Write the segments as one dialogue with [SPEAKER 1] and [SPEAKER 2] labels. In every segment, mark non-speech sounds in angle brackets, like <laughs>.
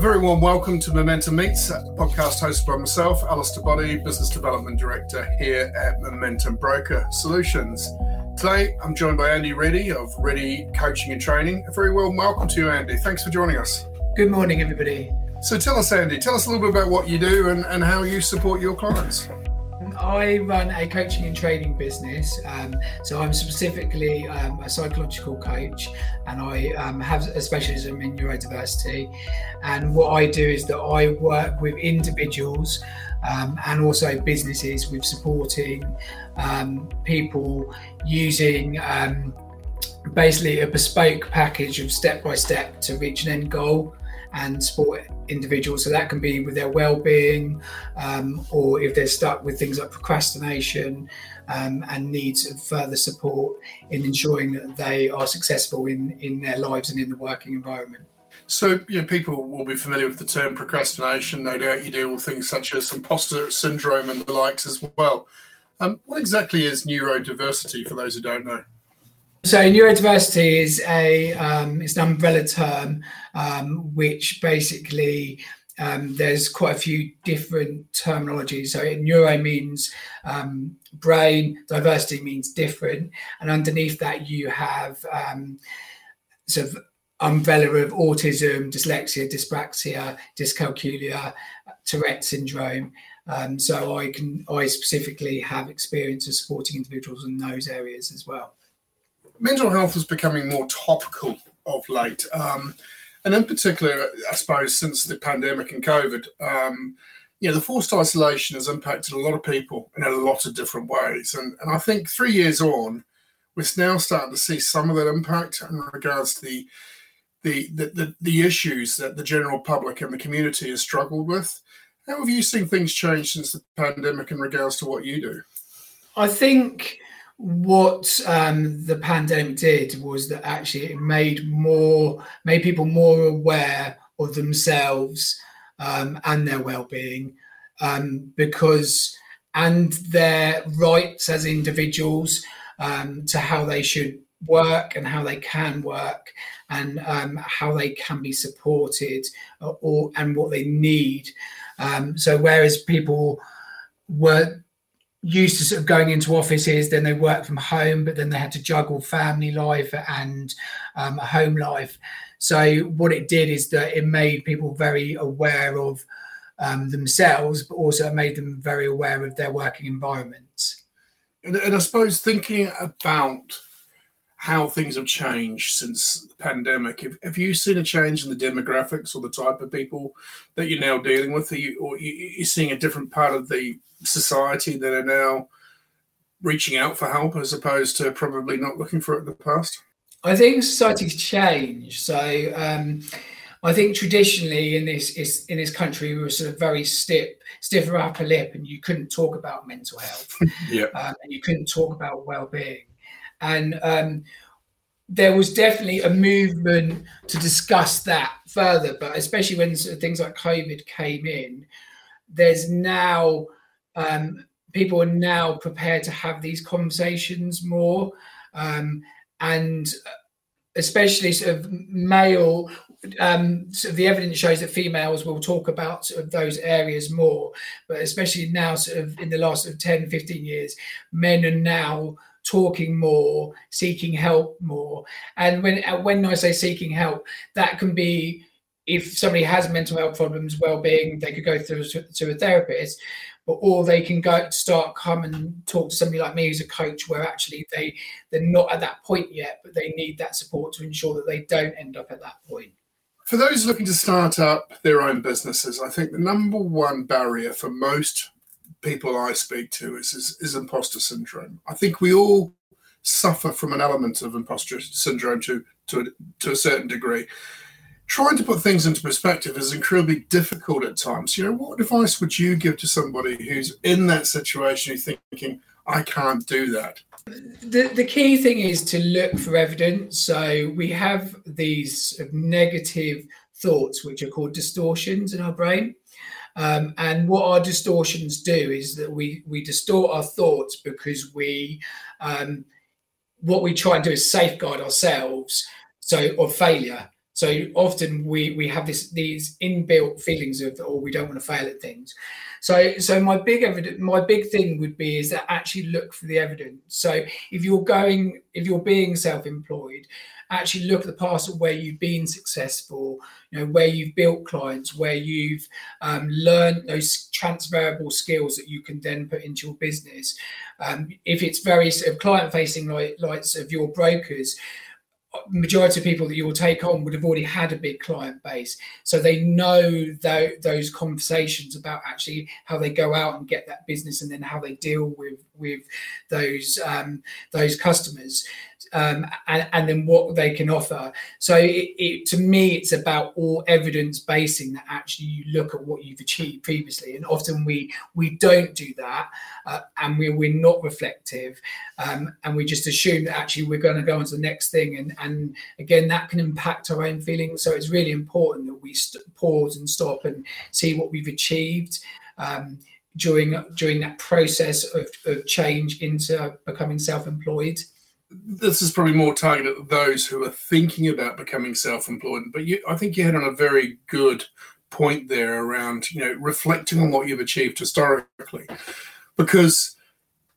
[SPEAKER 1] A very warm welcome to Momentum Meets, a podcast hosted by myself, Alistair Body, Business Development Director here at Momentum Broker Solutions. Today, I'm joined by Andy Reddy of Reddy Coaching and Training. A very warm welcome to you, Andy. Thanks for joining us.
[SPEAKER 2] Good morning, everybody.
[SPEAKER 1] So, tell us, Andy, tell us a little bit about what you do and, and how you support your clients.
[SPEAKER 2] I run a coaching and training business. Um, so I'm specifically um, a psychological coach and I um, have a specialism in neurodiversity. And what I do is that I work with individuals um, and also businesses with supporting um, people using um, basically a bespoke package of step by step to reach an end goal and support individuals. So that can be with their well-being, um, or if they're stuck with things like procrastination um, and needs of further support in ensuring that they are successful in in their lives and in the working environment.
[SPEAKER 1] So, you know, people will be familiar with the term procrastination. No doubt you deal with things such as imposter syndrome and the likes as well. Um, what exactly is neurodiversity for those who don't know?
[SPEAKER 2] So neurodiversity is a um, it's an umbrella term um, which basically um, there's quite a few different terminologies. So neuro means um, brain, diversity means different, and underneath that you have um, sort of umbrella of autism, dyslexia, dyspraxia, dyscalculia, Tourette syndrome. Um, so I can I specifically have experience of supporting individuals in those areas as well
[SPEAKER 1] mental health is becoming more topical of late. Um, and in particular, I suppose since the pandemic and COVID, um, you know, the forced isolation has impacted a lot of people in a lot of different ways. And, and I think three years on, we're now starting to see some of that impact in regards to the, the, the, the, the issues that the general public and the community has struggled with. How have you seen things change since the pandemic in regards to what you do?
[SPEAKER 2] I think what um, the pandemic did was that actually it made more made people more aware of themselves um, and their well-being um, because and their rights as individuals um, to how they should work and how they can work and um, how they can be supported or, or and what they need. Um, so whereas people were used to sort of going into offices, then they work from home, but then they had to juggle family life and um, home life. So what it did is that it made people very aware of um, themselves, but also it made them very aware of their working environments.
[SPEAKER 1] And, and I suppose thinking about how things have changed since the pandemic. Have, have, you seen a change in the demographics or the type of people that you're now dealing with? Are you, or you, are seeing a different part of the society that are now reaching out for help as opposed to probably not looking for it in the past?
[SPEAKER 2] I think society's changed. So um, I think traditionally in this in this country we were sort of very stiff, stiffer upper lip, and you couldn't talk about mental health. <laughs>
[SPEAKER 1] yeah,
[SPEAKER 2] um, and you couldn't talk about well-being and um, there was definitely a movement to discuss that further. But especially when things like COVID came in, there's now um, people are now prepared to have these conversations more, um, and especially sort of male. Um, sort of the evidence shows that females will talk about sort of those areas more, but especially now, sort of in the last sort of 10, 15 years, men are now talking more, seeking help more. And when uh, when I say seeking help, that can be if somebody has mental health problems, well-being, they could go through to a therapist, or they can go start come and talk to somebody like me who's a coach, where actually they they're not at that point yet, but they need that support to ensure that they don't end up at that point.
[SPEAKER 1] For those looking to start up their own businesses, I think the number one barrier for most people I speak to is, is, is imposter syndrome. I think we all suffer from an element of imposter syndrome to to a, to a certain degree. Trying to put things into perspective is incredibly difficult at times. You know, what advice would you give to somebody who's in that situation, who's thinking, "I can't do that"?
[SPEAKER 2] The, the key thing is to look for evidence. So we have these negative thoughts, which are called distortions in our brain. Um, and what our distortions do is that we we distort our thoughts because we um, what we try and do is safeguard ourselves so of failure. So often we we have this these inbuilt feelings of oh we don't want to fail at things. So so my big evidence my big thing would be is that actually look for the evidence. So if you're going if you're being self-employed, actually look at the past of where you've been successful, you know, where you've built clients, where you've um, learned those transferable skills that you can then put into your business. Um, if it's very sort of client facing like, like of your brokers, majority of people that you will take on would have already had a big client base. So they know those conversations about actually how they go out and get that business and then how they deal with with those um, those customers um, and, and, then what they can offer. So it, it, to me, it's about all evidence basing that actually you look at what you've achieved previously, and often we we don't do that, uh, and we we're not reflective, um, and we just assume that actually we're going to go on to the next thing, and and again that can impact our own feelings. So it's really important that we st- pause and stop and see what we've achieved. Um, during during that process of, of change into becoming self-employed
[SPEAKER 1] this is probably more targeted at those who are thinking about becoming self-employed. But you, I think you hit on a very good point there around you know reflecting on what you've achieved historically, because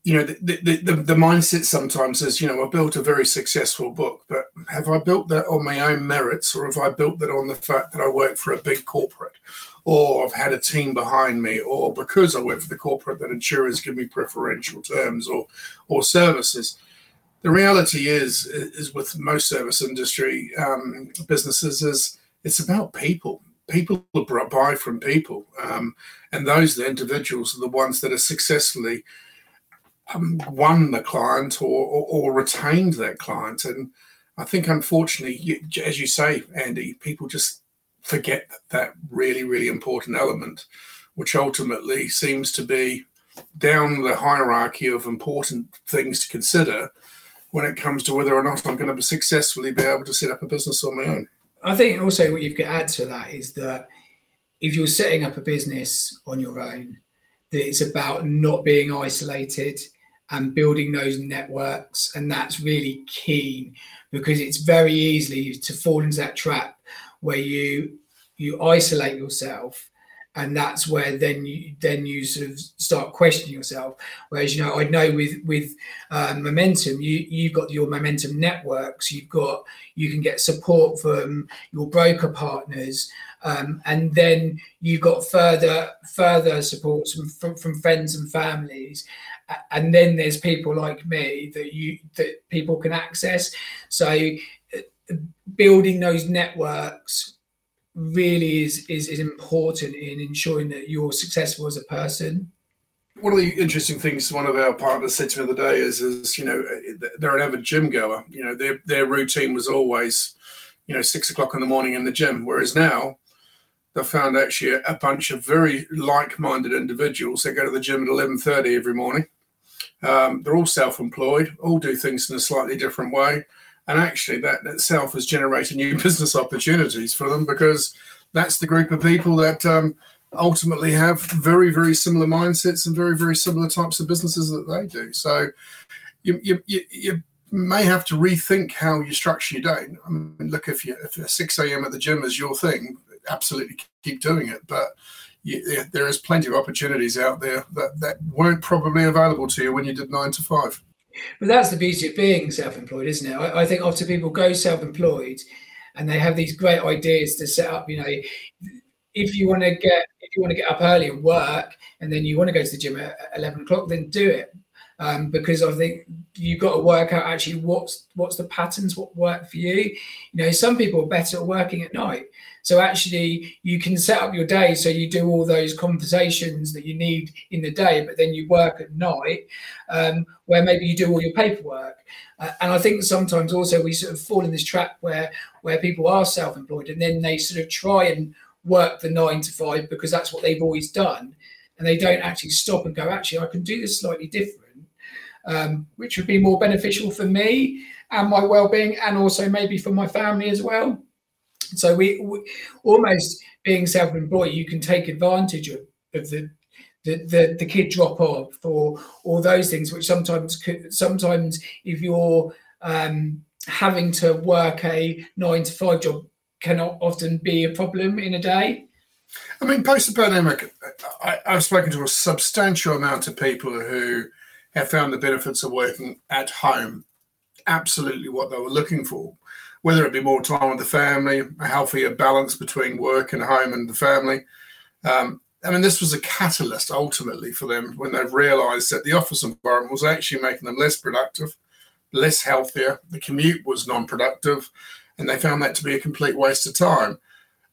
[SPEAKER 1] you know the, the, the, the mindset sometimes is you know I built a very successful book, but have I built that on my own merits, or have I built that on the fact that I work for a big corporate? or I've had a team behind me, or because I work for the corporate that insurers give me preferential terms or or services the reality is is with most service industry um, businesses is it's about people. People buy from people um, and those the individuals are the ones that are successfully um, won the client or, or, or, retained that client. And i think unfortunately as you say andy people just forget that really really important element which ultimately seems to be down the hierarchy of important things to consider when it comes to whether or not I'm going to successfully be able to set up a business on my own.
[SPEAKER 2] I think also what you've got to add to that is that if you're setting up a business on your own, that it's about not being isolated and building those networks. And that's really key because it's very easy to fall into that trap where you you isolate yourself and that's where then you then you sort of start questioning yourself. Whereas you know i know with with uh, momentum you you've got your momentum networks. You've got you can get support from your broker partners. Um, and then you've got further further support from, from, from friends and families. And then there's people like me that you that people can access. So uh, building those networks really is, is is important in ensuring that you're successful as a person.
[SPEAKER 1] One of the interesting things one of our partners said to me the other day is, is you know, they're an avid gym goer. You know, their their routine was always, you know, six o'clock in the morning in the gym. Whereas now, they found actually a bunch of very like-minded individuals that go to the gym at eleven thirty every morning. Um, they're all self-employed, all do things in a slightly different way and actually that itself has generated new <laughs> business opportunities for them because that's the group of people that um, ultimately have very very similar mindsets and very very similar types of businesses that they do. So you, you, you, may have to rethink how you structure your day. I mean, look if you if 6 a.m at the gym is your thing absolutely keep doing it. But you, there is plenty of opportunities out there that, that weren't probably available to you when you did nine to five
[SPEAKER 2] but that's the beauty of being self-employed, isn't it? I, I think often people go self-employed and they have these great ideas to set up. You know, if you want to get if you want to get up early and work, and then you want to go to the gym at eleven o'clock, then do it. Um, because I think you've got to work out actually what's what's the patterns, what work for you. You know, some people are better at working at night. So actually, you can set up your day so you do all those conversations that you need in the day, but then you work at night, um, where maybe you do all your paperwork. Uh, and I think sometimes also we sort of fall in this trap where where people are self-employed and then they sort of try and work the nine to five because that's what they've always done, and they don't actually stop and go, actually, I can do this slightly different, um, which would be more beneficial for me and my well-being, and also maybe for my family as well. So we, we almost being self-employed, you can take advantage of, of the, the, the the kid drop off or all those things, which sometimes could, sometimes if you're um, having to work a nine to five job can often be a problem in a day.
[SPEAKER 1] I mean, post the pandemic, I, have spoken to a substantial amount of people who have found the benefits of working at home absolutely what they were looking for, whether it be more time with the family, a healthier balance between work and home and the family. Um, I mean, this was a catalyst ultimately for them when they've realised that the office environment was actually making them less productive, less healthier. The commute was non-productive, and they found that to be a complete waste of time.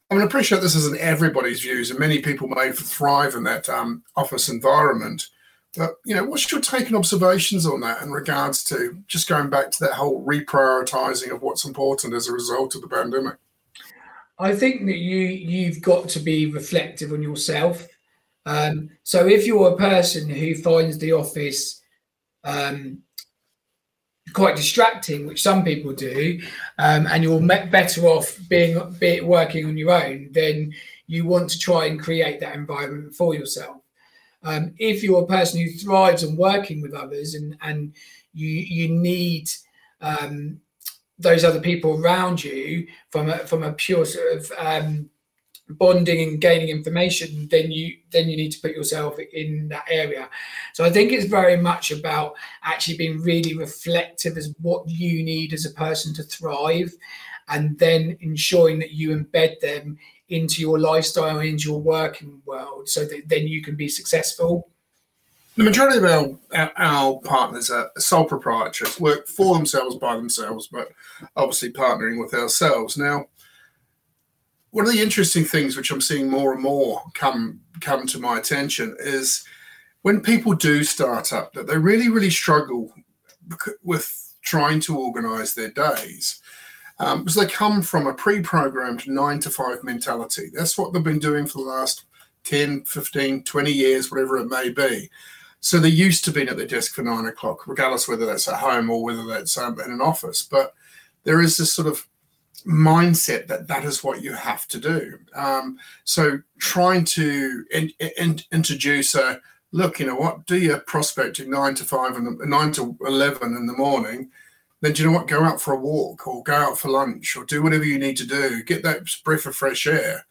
[SPEAKER 1] I mean, I appreciate this isn't everybody's views, and many people may thrive in that um, office environment. But you know, what's your take and observations on that in regards to just going back to that whole reprioritizing of what's important as a result of the pandemic?
[SPEAKER 2] I think that you you've got to be reflective on yourself. Um, so if you're a person who finds the office um, quite distracting, which some people do, um, and you're better off being be working on your own, then you want to try and create that environment for yourself. Um, if you're a person who thrives on working with others and and you you need um, those other people around you from a from a pure sort of um, bonding and gaining information, then you then you need to put yourself in that area. So I think it's very much about actually being really reflective as what you need as a person to thrive, and then ensuring that you embed them into your lifestyle, and into your working world, so that then you can be successful.
[SPEAKER 1] The majority of our, our, partners are sole proprietors, work for themselves by themselves, but obviously partnering with ourselves. Now, one of the interesting things which I'm seeing more and more come come to my attention is when people do start up that they really really struggle with trying to organize their days um, because they come from a pre-programmed nine to five mentality that's what they've been doing for the last 10 15 20 years whatever it may be so they're used to being at their desk for nine o'clock regardless whether that's at home or whether that's um, in an office but there is this sort of mindset that that is what you have to do. Um, so trying to in, in, introduce a look, you know what, do your prospecting nine to five and nine to eleven in the morning. Then do you know what? Go out for a walk or go out for lunch or do whatever you need to do. Get that breath of fresh air.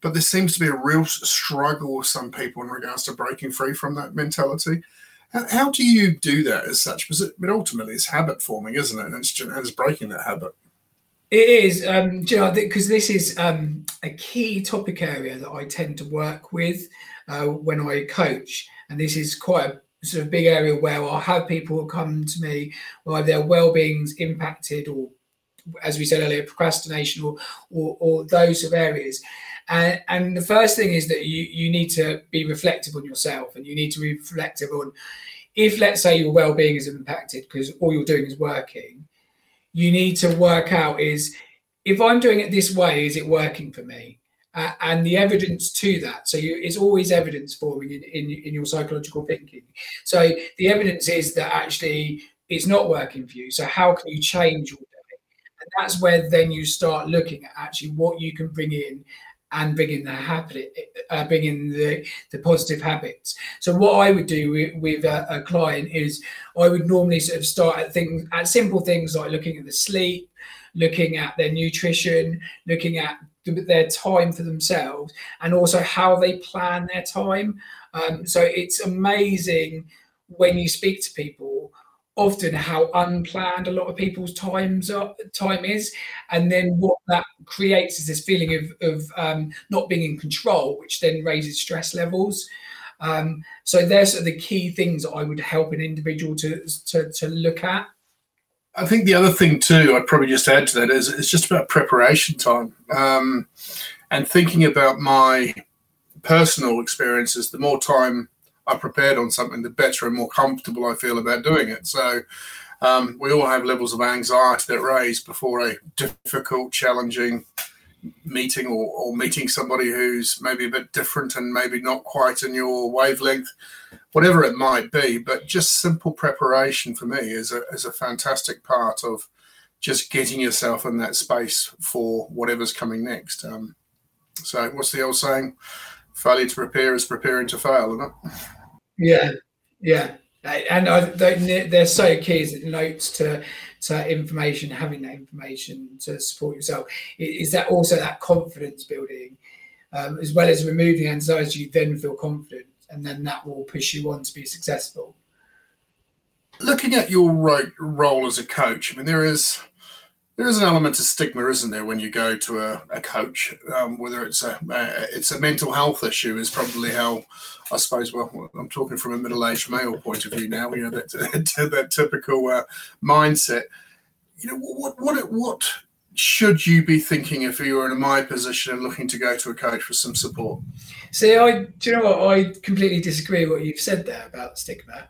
[SPEAKER 1] But there seems to be a real struggle with some people in regards to breaking free from that mentality. How, do you do that as such? Because it, ultimately it's habit forming, isn't it? And it's, it's breaking that habit.
[SPEAKER 2] It is, um, you know, because this is um, a key topic area that I tend to work with uh, when I coach, and this is quite a sort of big area where I'll have people come to me where their well-being's impacted, or as we said earlier, procrastination, or or, or those sort of areas. And, and the first thing is that you you need to be reflective on yourself, and you need to be reflective on if, let's say, your well-being is impacted because all you're doing is working you need to work out is if I'm doing it this way, is it working for me? Uh, and the evidence to that. So you, it's always evidence forming in, in, in your psychological thinking. So the evidence is that actually it's not working for you. So how can you change your day? And that's where then you start looking at actually what you can bring in and bring in the habit, uh, bring in the, the positive habits. So what I would do with, with a, a, client is I would normally sort of start at things at simple things like looking at the sleep, looking at their nutrition, looking at their time for themselves, and also how they plan their time. Um, so it's amazing when you speak to people often how unplanned a lot of people's times are, time is and then what that creates is this feeling of, of um, not being in control which then raises stress levels um, so there's the key things i would help an individual to, to, to look at
[SPEAKER 1] I think the other thing too, I'd probably just add to that is it's just about preparation time um, and thinking about my personal experiences. The more time I prepared on something, the better and more comfortable I feel about doing it. So um, we all have levels of anxiety that raise before a difficult, challenging meeting or, or meeting somebody who's maybe a bit different and maybe not quite in your wavelength, whatever it might be. But just simple preparation for me is a, is a fantastic part of just getting yourself in that space for whatever's coming next. Um, so, what's the old saying? failure to prepare is preparing to fail, isn't it?
[SPEAKER 2] Yeah, yeah. And I, they, they're so key as notes to to information, having that information to support yourself. Is that also that confidence building, um, as well as removing anxiety? You then feel confident, and then that will push you on to be successful.
[SPEAKER 1] Looking at your role as a coach, I mean, there is there is an element of stigma, isn't there, when you go to a, a coach? Um, whether it's a it's a mental health issue is probably how I suppose. Well, I'm talking from a middle-aged male point of view now. You know that <laughs> that typical uh, mindset. You know what what what should you be thinking if you were in my position and looking to go to a coach for some support?
[SPEAKER 2] See, I do you know what I completely disagree with what you've said there about stigma,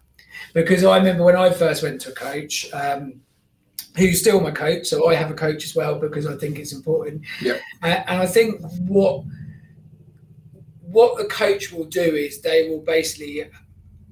[SPEAKER 2] because I remember when I first went to a coach. Um, who's still my coach. So I have a coach as well because I think it's important.
[SPEAKER 1] Yeah.
[SPEAKER 2] And, and I think what what the coach will do is they will basically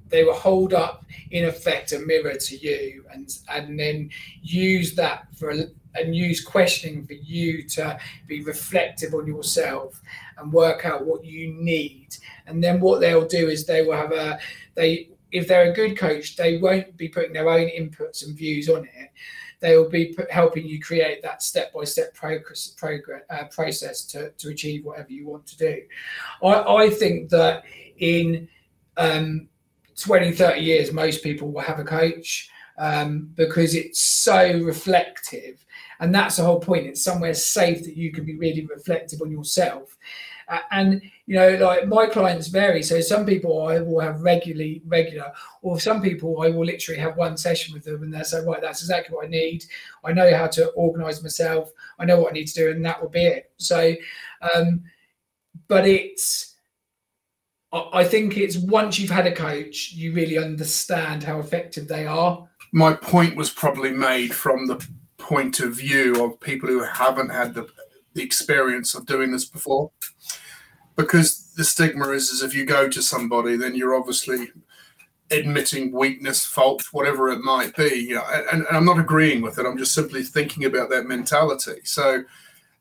[SPEAKER 2] they will hold up in effect a mirror to you and and then use that for and use questioning for you to be reflective on yourself and work out what you need and then what they'll do is they will have a they if they're a good coach they won't be putting their own inputs and views on it they will be helping you create that step by step process to, to achieve whatever you want to do. I, I think that in um, 20, 30 years, most people will have a coach um, because it's so reflective. And that's the whole point. It's somewhere safe that you can be really reflective on yourself and you know, like my clients vary. So some people I will have regularly, regular, or some people I will literally have one session with them, and they'll say, right, that's exactly what I need. I know how to organise myself. I know what I need to do, and that will be it. So, um, but it's. I think it's once you've had a coach, you really understand how effective they are.
[SPEAKER 1] My point was probably made from the point of view of people who haven't had the, the experience of doing this before because the stigma is, is if you go to somebody, then you're obviously admitting weakness, fault, whatever it might be. You know, and, and I'm not agreeing with it. I'm just simply thinking about that mentality. So,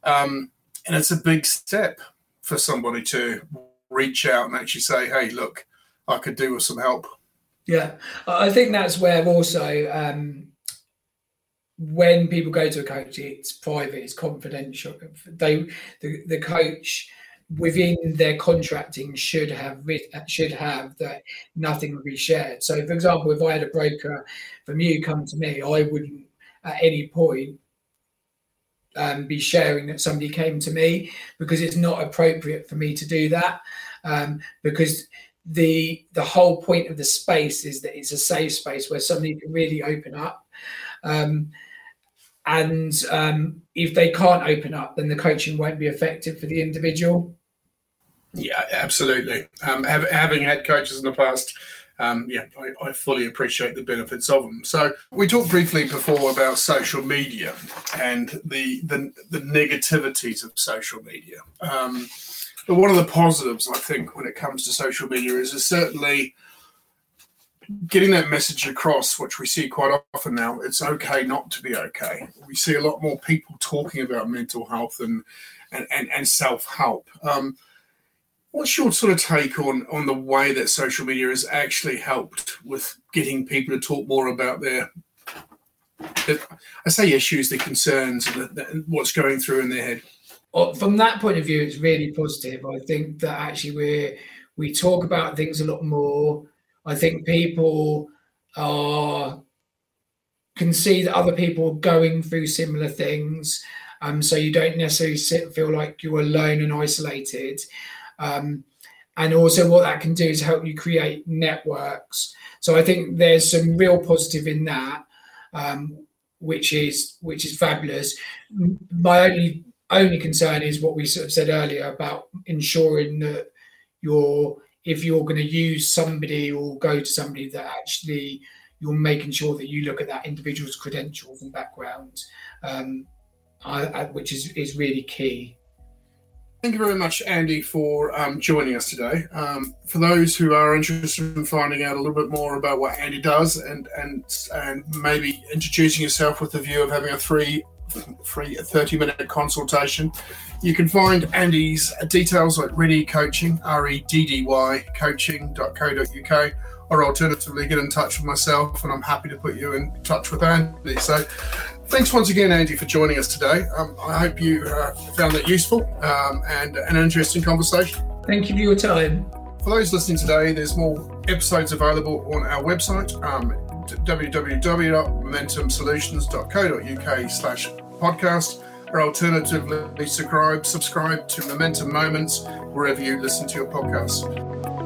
[SPEAKER 1] um, and it's a big step for somebody to reach out and actually say, "Hey, look, I could do with some help."
[SPEAKER 2] Yeah, I think that's where also um, when people go to a coach, it's private, it's confidential. They the, the coach within their contracting should have should have that nothing will be shared. So, for example, if I had a broker from you come to me, I wouldn't at any point um, be sharing that somebody came to me because it's not appropriate for me to do that um, because the the whole point of the space is that it's a safe space where somebody can really open up. Um, and um, if they can't open up, then the coaching won't be effective for the individual.
[SPEAKER 1] Yeah, absolutely. Um, have, having had coaches in the past, um, yeah, I, I, fully appreciate the benefits of them. So we talked briefly before about social media and the the, the negativities of social media. Um, but one of the positives, I think, when it comes to social media is, is certainly getting that message across, which we see quite often now. It's okay not to be okay. We see a lot more people talking about mental health and and, and, and self help. Um, What's your sort of take on on the way that social media has actually helped with getting people to talk more about their, I say issues, their concerns, the, the, what's going through in their head?
[SPEAKER 2] Well, from that point of view, it's really positive. I think that actually we we talk about things a lot more. I think people are can see that other people are going through similar things. Um, so you don't necessarily sit, feel like you're alone and isolated. Um, and also, what that can do is help you create networks. So I think there's some real positive in that, um, which is which is fabulous. My only only concern is what we sort of said earlier about ensuring that you're if you're going to use somebody or go to somebody that actually you're making sure that you look at that individual's credentials and background, um, I, I, which is is really key.
[SPEAKER 1] Thank you very much, Andy, for um, joining us today. Um, for those who are interested in finding out a little bit more about what Andy does and and and maybe introducing yourself with the view of having a free free 30 minute consultation. You can find Andy's details at Reddy Coaching, R E D D Y coaching.co.uk, or alternatively, get in touch with myself and I'm happy to put you in touch with Andy. So, thanks once again, Andy, for joining us today. Um, I hope you uh, found that useful um, and an interesting conversation.
[SPEAKER 2] Thank you for your time.
[SPEAKER 1] For those listening today, there's more episodes available on our website, um, www.momentumsolutions.co.uk slash podcast or alternatively subscribe subscribe to Momentum Moments wherever you listen to your podcasts.